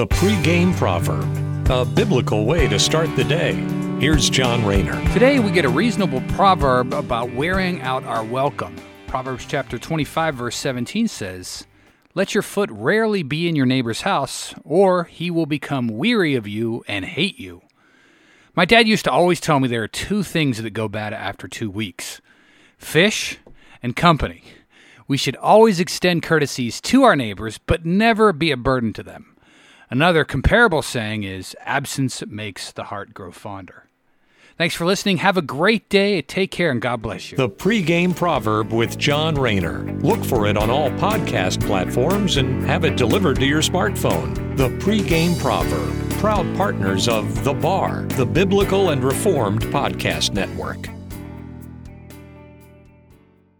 The pregame proverb, a biblical way to start the day. Here's John Rayner. Today we get a reasonable proverb about wearing out our welcome. Proverbs chapter 25, verse 17 says, Let your foot rarely be in your neighbor's house, or he will become weary of you and hate you. My dad used to always tell me there are two things that go bad after two weeks fish and company. We should always extend courtesies to our neighbors, but never be a burden to them. Another comparable saying is absence makes the heart grow fonder. Thanks for listening. Have a great day. Take care and God bless you. The pregame proverb with John Rayner. Look for it on all podcast platforms and have it delivered to your smartphone. The pregame proverb, proud partners of The Bar, the Biblical and Reformed Podcast Network.